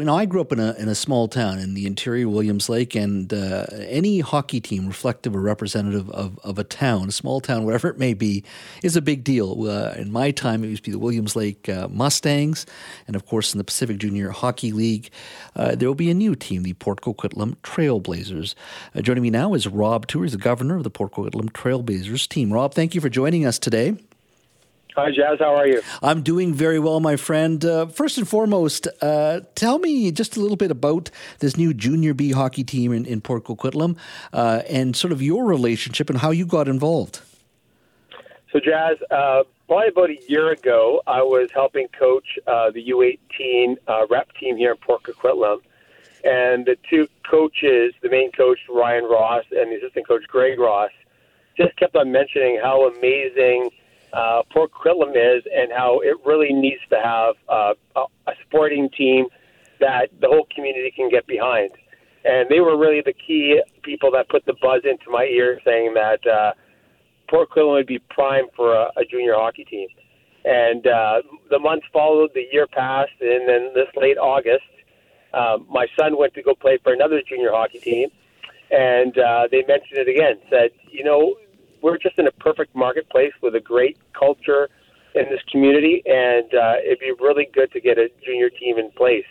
You know, I grew up in a in a small town in the interior Williams Lake, and uh, any hockey team reflective or representative of, of a town, a small town, whatever it may be, is a big deal. Uh, in my time, it used to be the Williams Lake uh, Mustangs, and of course, in the Pacific Junior Hockey League, uh, there will be a new team, the Port Coquitlam Trailblazers. Uh, joining me now is Rob Toor, the governor of the Port Coquitlam Trailblazers team. Rob, thank you for joining us today. Hi, Jazz. How are you? I'm doing very well, my friend. Uh, first and foremost, uh, tell me just a little bit about this new Junior B hockey team in, in Port Coquitlam uh, and sort of your relationship and how you got involved. So, Jazz, uh, probably about a year ago, I was helping coach uh, the U18 uh, rep team here in Port Coquitlam. And the two coaches, the main coach, Ryan Ross, and the assistant coach, Greg Ross, just kept on mentioning how amazing – uh, Port Coquitlam is and how it really needs to have uh, a, a sporting team that the whole community can get behind. And they were really the key people that put the buzz into my ear saying that uh, Port Coquitlam would be prime for a, a junior hockey team. And uh, the months followed, the year passed, and then this late August, uh, my son went to go play for another junior hockey team. And uh, they mentioned it again, said, you know, we're just in a perfect marketplace with a great culture in this community, and uh, it'd be really good to get a junior team in place.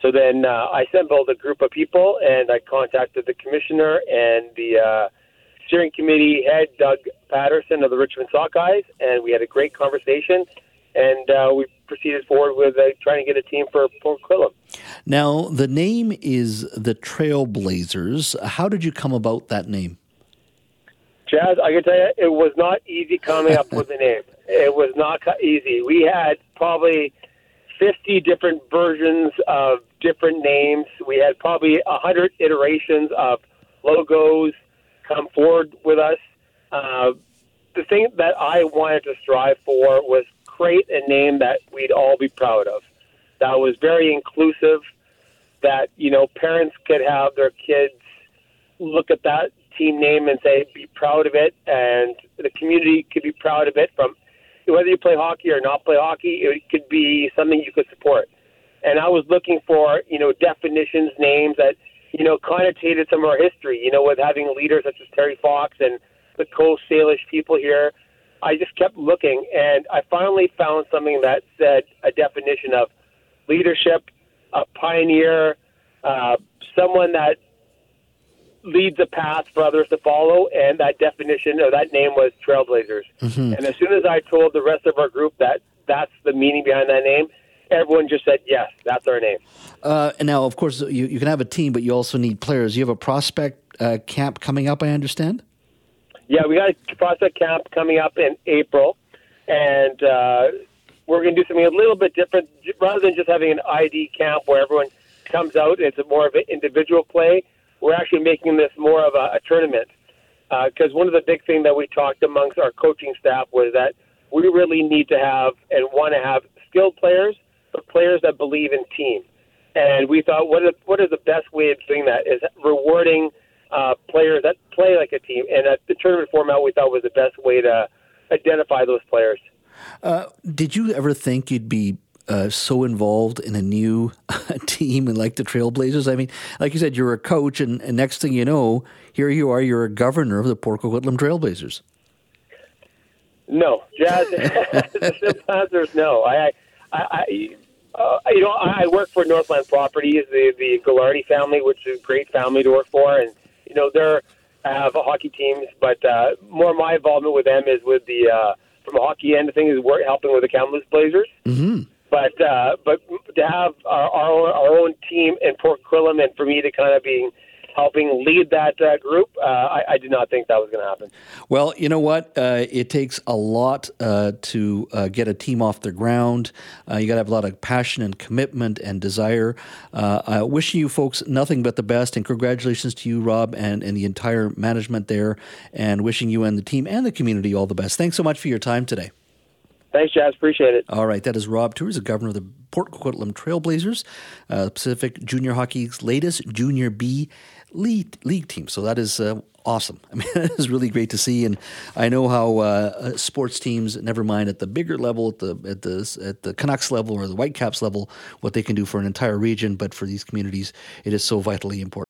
So then uh, I assembled a group of people, and I contacted the commissioner and the uh, steering committee head, Doug Patterson of the Richmond Sockeyes, and we had a great conversation, and uh, we proceeded forward with uh, trying to get a team for Port Coquitlam. Now, the name is the Trailblazers. How did you come about that name? Jazz, I can tell you, it was not easy coming up with a name. It was not easy. We had probably 50 different versions of different names. We had probably 100 iterations of logos come forward with us. Uh, the thing that I wanted to strive for was create a name that we'd all be proud of. That was very inclusive. That you know, parents could have their kids look at that team name and say be proud of it, and the community could be proud of it. From whether you play hockey or not play hockey, it could be something you could support. And I was looking for you know definitions, names that you know connotated some of our history. You know, with having leaders such as Terry Fox and the Coast Salish people here. I just kept looking, and I finally found something that said a definition of leadership, a pioneer, uh, someone that leads a path for others to follow, and that definition or that name was Trailblazers. Mm-hmm. And as soon as I told the rest of our group that that's the meaning behind that name, everyone just said, yes, that's our name. Uh, and now, of course, you, you can have a team, but you also need players. You have a prospect uh, camp coming up, I understand? Yeah, we got a prospect camp coming up in April, and uh, we're going to do something a little bit different. Rather than just having an ID camp where everyone comes out, it's more of an individual play we're actually making this more of a, a tournament. Because uh, one of the big things that we talked amongst our coaching staff was that we really need to have and want to have skilled players, but players that believe in team. And we thought, what is, what is the best way of doing that? Is rewarding uh, players that play like a team. And uh, the tournament format we thought was the best way to identify those players. Uh, did you ever think you'd be uh, so involved in a new team and like the Trailblazers. I mean, like you said, you're a coach, and, and next thing you know, here you are, you're a governor of the Port Coquitlam Trailblazers. No, Jazz. the no. I, I, I uh, you know, I work for Northland Properties, the the Gaglardi family, which is a great family to work for, and you know they're have a hockey teams, but uh, more my involvement with them is with the uh, from a hockey end of things is work, helping with the Kamloops Blazers. Mm-hmm. But uh, but to have our, our own, our own team in Port Coquitlam, and for me to kind of be helping lead that uh, group, uh, I, I did not think that was going to happen. Well, you know what? Uh, it takes a lot uh, to uh, get a team off the ground. Uh, you got to have a lot of passion and commitment and desire. Uh, wishing you folks nothing but the best, and congratulations to you, Rob, and, and the entire management there, and wishing you and the team and the community all the best. Thanks so much for your time today. Thanks, Jazz. Appreciate it. All right. That is Rob Toor, the governor of the Port Coquitlam Trailblazers, uh, Pacific Junior Hockey's latest Junior B league, league team. So that is uh, awesome. I mean, it is really great to see, and I know how uh, uh, sports teams, never mind at the bigger level, at the at the at the Canucks level or the Whitecaps level, what they can do for an entire region, but for these communities, it is so vitally important.